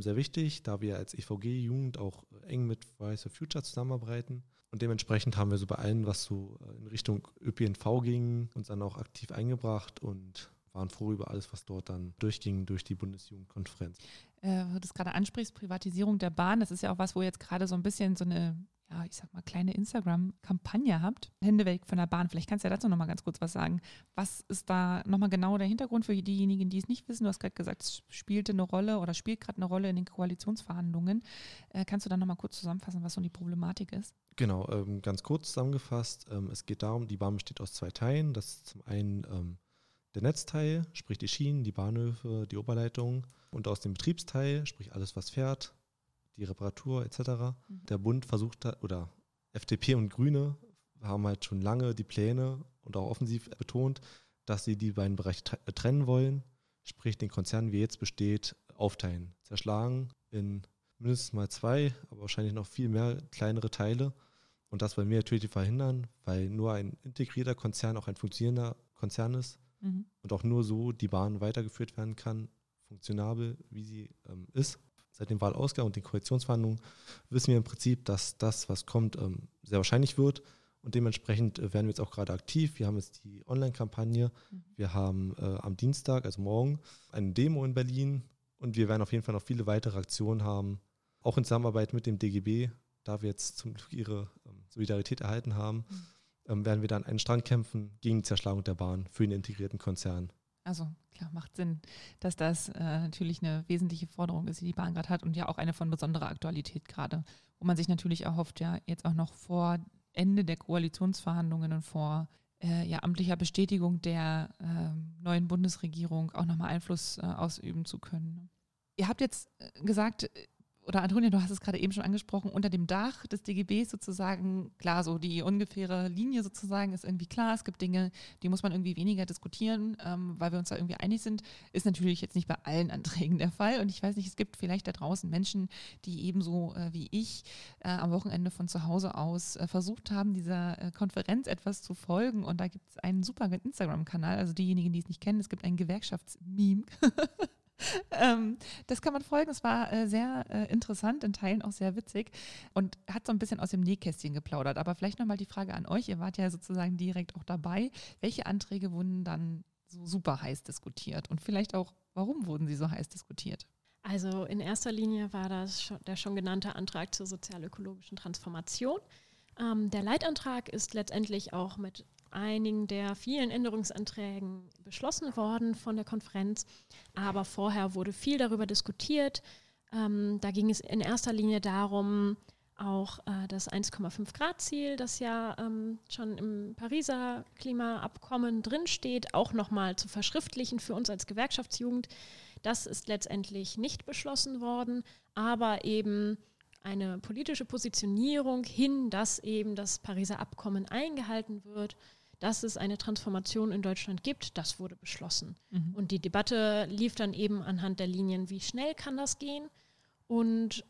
sehr wichtig, da wir als EVG-Jugend auch eng mit Fridays for Future zusammenarbeiten. Und dementsprechend haben wir so bei allen, was so äh, in Richtung ÖPNV ging, uns dann auch aktiv eingebracht und waren froh über alles, was dort dann durchging durch die Bundesjugendkonferenz. Äh, du das gerade ansprichst, Privatisierung der Bahn, das ist ja auch was, wo jetzt gerade so ein bisschen so eine ja, ich sag mal, kleine Instagram-Kampagne habt. Hände weg von der Bahn. Vielleicht kannst du ja dazu nochmal ganz kurz was sagen. Was ist da nochmal genau der Hintergrund für diejenigen, die es nicht wissen? Du hast gerade gesagt, es spielte eine Rolle oder spielt gerade eine Rolle in den Koalitionsverhandlungen. Äh, kannst du da nochmal kurz zusammenfassen, was so die Problematik ist? Genau, ähm, ganz kurz zusammengefasst. Ähm, es geht darum, die Bahn besteht aus zwei Teilen. Das ist zum einen ähm, der Netzteil, sprich die Schienen, die Bahnhöfe, die Oberleitung und aus dem Betriebsteil, sprich alles, was fährt, die Reparatur etc. Mhm. Der Bund versucht oder FDP und Grüne haben halt schon lange die Pläne und auch offensiv betont, dass sie die beiden Bereiche trennen wollen, sprich den Konzern, wie jetzt besteht, aufteilen, zerschlagen in mindestens mal zwei, aber wahrscheinlich noch viel mehr kleinere Teile. Und das wollen wir natürlich verhindern, weil nur ein integrierter Konzern auch ein funktionierender Konzern ist mhm. und auch nur so die Bahn weitergeführt werden kann, funktionabel, wie sie ähm, ist. Seit dem Wahlausgang und den Koalitionsverhandlungen wissen wir im Prinzip, dass das, was kommt, ähm, sehr wahrscheinlich wird. Und dementsprechend äh, werden wir jetzt auch gerade aktiv. Wir haben jetzt die Online-Kampagne. Mhm. Wir haben äh, am Dienstag, also morgen, eine Demo in Berlin. Und wir werden auf jeden Fall noch viele weitere Aktionen haben, auch in Zusammenarbeit mit dem DGB, da wir jetzt zum Glück ihre ähm, Solidarität erhalten haben. Mhm ähm, werden wir dann einen Strang kämpfen gegen die Zerschlagung der Bahn für den integrierten Konzern. Also klar, macht Sinn, dass das äh, natürlich eine wesentliche Forderung ist, die die Bahn gerade hat und ja auch eine von besonderer Aktualität gerade, wo man sich natürlich erhofft, ja jetzt auch noch vor Ende der Koalitionsverhandlungen und vor äh, ja, amtlicher Bestätigung der äh, neuen Bundesregierung auch nochmal Einfluss äh, ausüben zu können. Ihr habt jetzt äh, gesagt, oder Antonia, du hast es gerade eben schon angesprochen, unter dem Dach des DGBs sozusagen, klar, so die ungefähre Linie sozusagen ist irgendwie klar. Es gibt Dinge, die muss man irgendwie weniger diskutieren, ähm, weil wir uns da irgendwie einig sind. Ist natürlich jetzt nicht bei allen Anträgen der Fall. Und ich weiß nicht, es gibt vielleicht da draußen Menschen, die ebenso äh, wie ich äh, am Wochenende von zu Hause aus äh, versucht haben, dieser äh, Konferenz etwas zu folgen. Und da gibt es einen super Instagram-Kanal. Also diejenigen, die es nicht kennen, es gibt ein Gewerkschaftsmeme. ähm, das kann man folgen. Es war äh, sehr äh, interessant, in Teilen auch sehr witzig und hat so ein bisschen aus dem Nähkästchen geplaudert. Aber vielleicht nochmal die Frage an euch. Ihr wart ja sozusagen direkt auch dabei. Welche Anträge wurden dann so super heiß diskutiert? Und vielleicht auch, warum wurden sie so heiß diskutiert? Also in erster Linie war das schon, der schon genannte Antrag zur sozial-ökologischen Transformation. Ähm, der Leitantrag ist letztendlich auch mit einigen der vielen Änderungsanträgen beschlossen worden von der Konferenz. Aber vorher wurde viel darüber diskutiert. Ähm, da ging es in erster Linie darum, auch äh, das 1,5 Grad Ziel, das ja ähm, schon im Pariser Klimaabkommen drinsteht, auch nochmal zu verschriftlichen für uns als Gewerkschaftsjugend. Das ist letztendlich nicht beschlossen worden, aber eben eine politische Positionierung hin, dass eben das Pariser Abkommen eingehalten wird dass es eine Transformation in Deutschland gibt, das wurde beschlossen. Mhm. Und die Debatte lief dann eben anhand der Linien, wie schnell kann das gehen und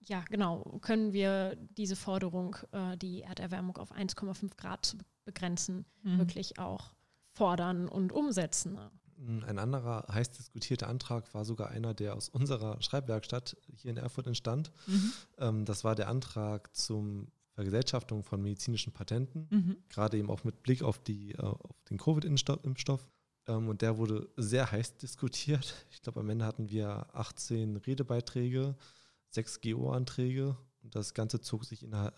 ja, genau, können wir diese Forderung, äh, die Erderwärmung auf 1,5 Grad zu begrenzen, mhm. wirklich auch fordern und umsetzen. Ein anderer heiß diskutierter Antrag war sogar einer, der aus unserer Schreibwerkstatt hier in Erfurt entstand. Mhm. Ähm, das war der Antrag zum Vergesellschaftung von medizinischen Patenten, mhm. gerade eben auch mit Blick auf, die, äh, auf den Covid-Impfstoff. Ähm, und der wurde sehr heiß diskutiert. Ich glaube, am Ende hatten wir 18 Redebeiträge, sechs GO-Anträge und das Ganze zog sich in äh,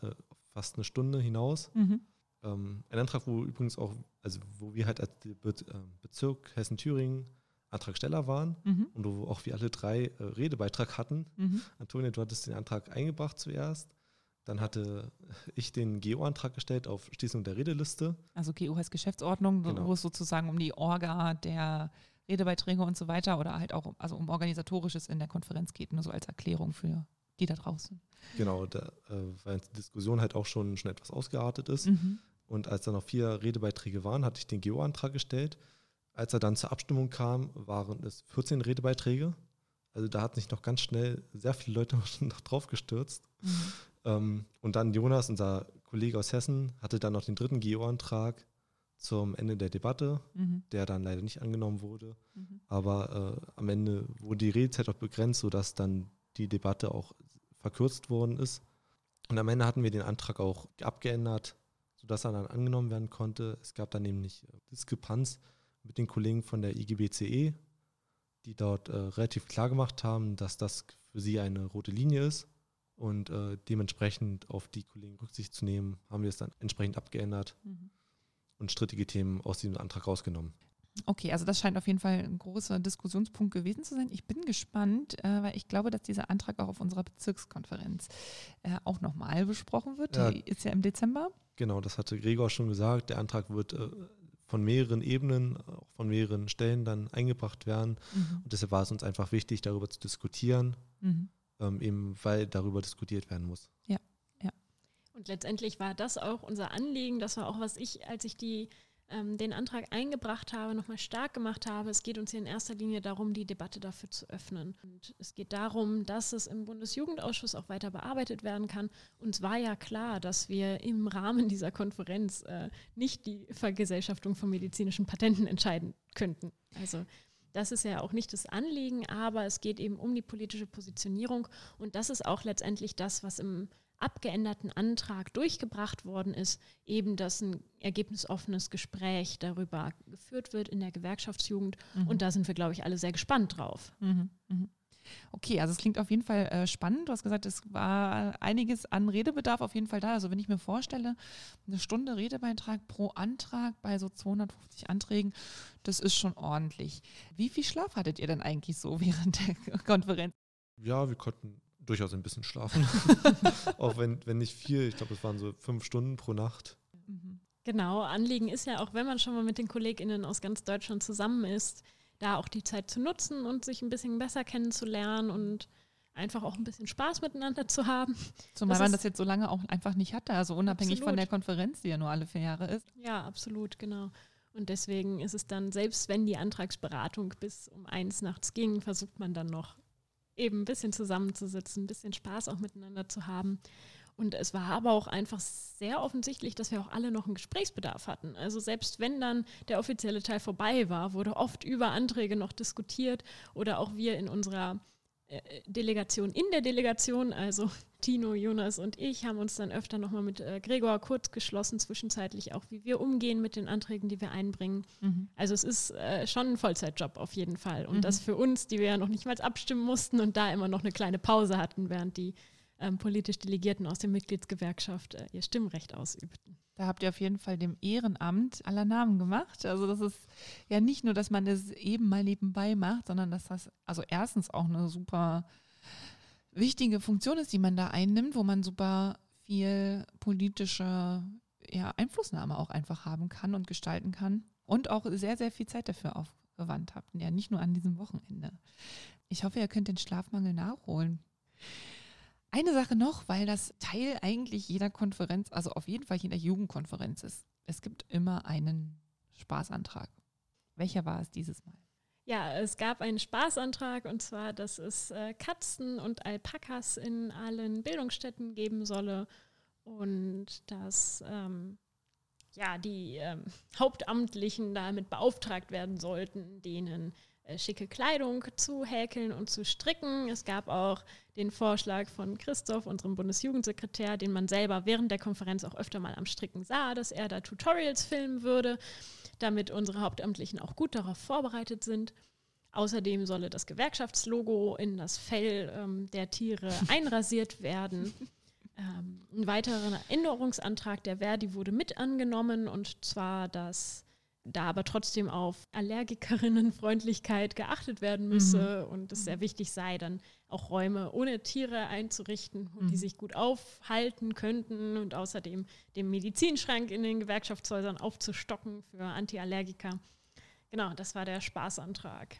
fast eine Stunde hinaus. Mhm. Ähm, ein Antrag, wo übrigens auch, also wo wir halt als äh, Bezirk Hessen-Thüringen Antragsteller waren mhm. und wo auch wir alle drei Redebeitrag hatten. Mhm. Antonia, du hattest den Antrag eingebracht zuerst. Dann hatte ich den GO-Antrag gestellt auf Schließung der Redeliste. Also GO heißt Geschäftsordnung, genau. wo es sozusagen um die Orga der Redebeiträge und so weiter oder halt auch also um organisatorisches in der Konferenz geht, nur so als Erklärung für die da draußen. Genau, da, äh, weil die Diskussion halt auch schon, schon etwas ausgeartet ist. Mhm. Und als dann noch vier Redebeiträge waren, hatte ich den GO-Antrag gestellt. Als er dann zur Abstimmung kam, waren es 14 Redebeiträge. Also da hat sich noch ganz schnell sehr viele Leute noch drauf gestürzt. Mhm. Ähm, und dann Jonas, unser Kollege aus Hessen, hatte dann noch den dritten GEO-Antrag zum Ende der Debatte, mhm. der dann leider nicht angenommen wurde. Mhm. Aber äh, am Ende wurde die Redezeit auch begrenzt, sodass dann die Debatte auch verkürzt worden ist. Und am Ende hatten wir den Antrag auch abgeändert, sodass er dann angenommen werden konnte. Es gab dann nämlich äh, Diskrepanz mit den Kollegen von der IGBCE, die dort äh, relativ klar gemacht haben, dass das für sie eine rote Linie ist Und äh, dementsprechend auf die Kollegen Rücksicht zu nehmen, haben wir es dann entsprechend abgeändert mhm. und strittige Themen aus diesem Antrag rausgenommen. Okay, also das scheint auf jeden Fall ein großer Diskussionspunkt gewesen zu sein. Ich bin gespannt, äh, weil ich glaube, dass dieser Antrag auch auf unserer Bezirkskonferenz äh, auch nochmal besprochen wird. Ja, Die ist ja im Dezember. Genau, das hatte Gregor schon gesagt. Der Antrag wird äh, von mehreren Ebenen, auch von mehreren Stellen dann eingebracht werden. Mhm. Und deshalb war es uns einfach wichtig, darüber zu diskutieren. Mhm ähm, eben weil darüber diskutiert werden muss. Ja, ja. Und letztendlich war das auch unser Anliegen. Das war auch, was ich, als ich die, ähm, den Antrag eingebracht habe, nochmal stark gemacht habe. Es geht uns hier in erster Linie darum, die Debatte dafür zu öffnen. Und es geht darum, dass es im Bundesjugendausschuss auch weiter bearbeitet werden kann. Uns war ja klar, dass wir im Rahmen dieser Konferenz äh, nicht die Vergesellschaftung von medizinischen Patenten entscheiden könnten. Also das ist ja auch nicht das Anliegen, aber es geht eben um die politische Positionierung und das ist auch letztendlich das, was im abgeänderten Antrag durchgebracht worden ist, eben dass ein ergebnisoffenes Gespräch darüber geführt wird in der Gewerkschaftsjugend. Mhm. Und da sind wir, glaube ich, alle sehr gespannt drauf. Mhm. Mhm. Okay, also es klingt auf jeden Fall äh, spannend. Du hast gesagt, es war einiges an Redebedarf auf jeden Fall da. Also wenn ich mir vorstelle, eine Stunde Redebeitrag pro Antrag bei so 250 Anträgen, das ist schon ordentlich. Wie viel Schlaf hattet ihr denn eigentlich so während der Konferenz? Ja, wir konnten durchaus ein bisschen schlafen. auch wenn, wenn nicht viel. Ich glaube, es waren so fünf Stunden pro Nacht. Mhm. Genau, Anliegen ist ja auch, wenn man schon mal mit den KollegInnen aus ganz Deutschland zusammen ist, da auch die Zeit zu nutzen und sich ein bisschen besser kennenzulernen und einfach auch ein bisschen Spaß miteinander zu haben. Zumal das man das jetzt so lange auch einfach nicht hatte, also unabhängig absolut. von der Konferenz, die ja nur alle vier Jahre ist. Ja, absolut, genau. Und deswegen ist es dann, selbst wenn die Antragsberatung bis um eins nachts ging, versucht man dann noch eben ein bisschen zusammenzusitzen, ein bisschen Spaß auch miteinander zu haben. Und es war aber auch einfach sehr offensichtlich, dass wir auch alle noch einen Gesprächsbedarf hatten. Also selbst wenn dann der offizielle Teil vorbei war, wurde oft über Anträge noch diskutiert oder auch wir in unserer äh, Delegation in der Delegation, also Tino, Jonas und ich, haben uns dann öfter nochmal mit äh, Gregor kurz geschlossen, zwischenzeitlich auch, wie wir umgehen mit den Anträgen, die wir einbringen. Mhm. Also es ist äh, schon ein Vollzeitjob auf jeden Fall. Und mhm. das für uns, die wir ja noch nicht mal abstimmen mussten und da immer noch eine kleine Pause hatten, während die ähm, politisch Delegierten aus der Mitgliedsgewerkschaft äh, ihr Stimmrecht ausübten. Da habt ihr auf jeden Fall dem Ehrenamt aller Namen gemacht. Also das ist ja nicht nur, dass man das eben mal nebenbei macht, sondern dass das also erstens auch eine super wichtige Funktion ist, die man da einnimmt, wo man super viel politische ja, Einflussnahme auch einfach haben kann und gestalten kann und auch sehr, sehr viel Zeit dafür aufgewandt habt. Ja, nicht nur an diesem Wochenende. Ich hoffe, ihr könnt den Schlafmangel nachholen. Eine Sache noch, weil das Teil eigentlich jeder Konferenz, also auf jeden Fall jeder Jugendkonferenz ist. Es gibt immer einen Spaßantrag. Welcher war es dieses Mal? Ja, es gab einen Spaßantrag und zwar, dass es äh, Katzen und Alpakas in allen Bildungsstätten geben solle und dass ähm, ja, die ähm, Hauptamtlichen damit beauftragt werden sollten, denen schicke Kleidung zu häkeln und zu stricken. Es gab auch den Vorschlag von Christoph, unserem Bundesjugendsekretär, den man selber während der Konferenz auch öfter mal am Stricken sah, dass er da Tutorials filmen würde, damit unsere Hauptamtliche auch gut darauf vorbereitet sind. Außerdem solle das Gewerkschaftslogo in das Fell ähm, der Tiere einrasiert werden. Ähm, ein weiterer Änderungsantrag der Verdi wurde mit angenommen und zwar, dass da aber trotzdem auf Allergikerinnenfreundlichkeit geachtet werden müsse mhm. und es sehr wichtig sei, dann auch Räume ohne Tiere einzurichten, mhm. die sich gut aufhalten könnten und außerdem den Medizinschrank in den Gewerkschaftshäusern aufzustocken für Antiallergiker. Genau, das war der Spaßantrag.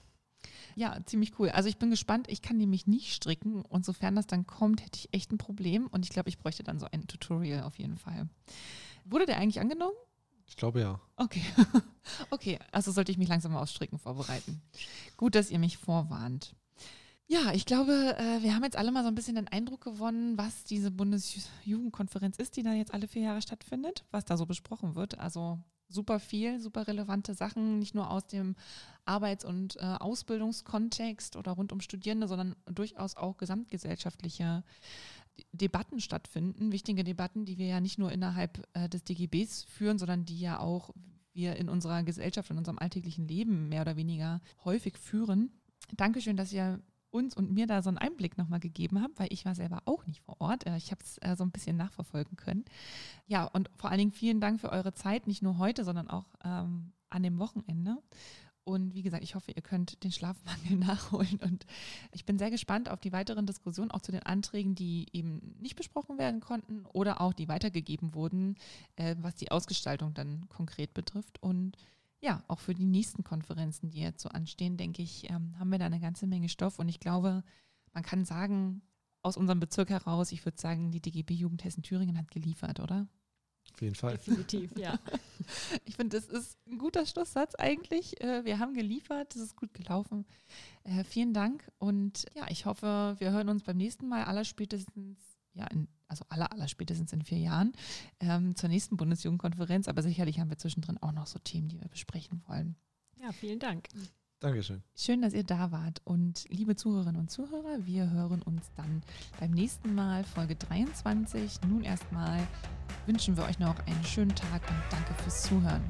Ja, ziemlich cool. Also ich bin gespannt. Ich kann nämlich nicht stricken und sofern das dann kommt, hätte ich echt ein Problem und ich glaube, ich bräuchte dann so ein Tutorial auf jeden Fall. Wurde der eigentlich angenommen? Ich glaube ja. Okay. okay, also sollte ich mich langsam mal aufs Stricken vorbereiten. Gut, dass ihr mich vorwarnt. Ja, ich glaube, äh, wir haben jetzt alle mal so ein bisschen den Eindruck gewonnen, was diese Bundesjugendkonferenz ist, die da jetzt alle vier Jahre stattfindet, was da so besprochen wird. Also super viel, super relevante Sachen, nicht nur aus dem Arbeits- und äh, Ausbildungskontext oder rund um Studierende, sondern durchaus auch gesamtgesellschaftliche Debatten stattfinden, wichtige Debatten, die wir ja nicht nur innerhalb äh, des DGBs führen, sondern die ja auch wir in unserer Gesellschaft, in unserem alltäglichen Leben mehr oder weniger häufig führen. Dankeschön, dass ihr uns und mir da so einen Einblick nochmal gegeben habt, weil ich war selber auch nicht vor Ort. Äh, ich habe es äh, so ein bisschen nachverfolgen können. Ja, und vor allen Dingen vielen Dank für eure Zeit, nicht nur heute, sondern auch ähm, an dem Wochenende. Und wie gesagt, ich hoffe, ihr könnt den Schlafmangel nachholen. Und ich bin sehr gespannt auf die weiteren Diskussionen, auch zu den Anträgen, die eben nicht besprochen werden konnten oder auch die weitergegeben wurden, äh, was die Ausgestaltung dann konkret betrifft. Und ja, auch für die nächsten Konferenzen, die jetzt so anstehen, denke ich, ähm, haben wir da eine ganze Menge Stoff. Und ich glaube, man kann sagen, aus unserem Bezirk heraus, ich würde sagen, die DGB Jugend Hessen Thüringen hat geliefert, oder? Auf jeden Fall. Definitiv, ja. ich finde, das ist ein guter Schlusssatz eigentlich. Äh, wir haben geliefert, es ist gut gelaufen. Äh, vielen Dank und ja, ich hoffe, wir hören uns beim nächsten Mal aller spätestens, ja, in also aller, aller spätestens in vier Jahren, ähm, zur nächsten Bundesjugendkonferenz. Aber sicherlich haben wir zwischendrin auch noch so Themen, die wir besprechen wollen. Ja, vielen Dank. Dankeschön. Schön, dass ihr da wart. Und liebe Zuhörerinnen und Zuhörer, wir hören uns dann beim nächsten Mal, Folge 23. Nun erstmal wünschen wir euch noch einen schönen Tag und danke fürs Zuhören.